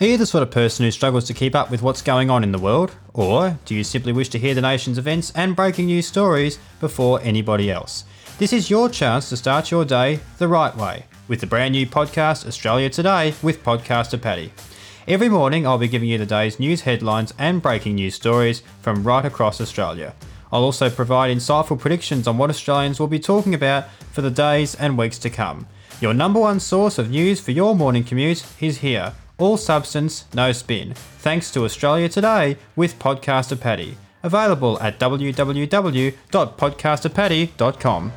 Are you the sort of person who struggles to keep up with what's going on in the world? Or do you simply wish to hear the nation's events and breaking news stories before anybody else? This is your chance to start your day the right way with the brand new podcast Australia Today with podcaster Paddy. Every morning I'll be giving you the day's news headlines and breaking news stories from right across Australia. I'll also provide insightful predictions on what Australians will be talking about for the days and weeks to come. Your number one source of news for your morning commute is here all substance, no spin. Thanks to Australia Today with Podcaster Paddy. Available at www.podcasterpaddy.com.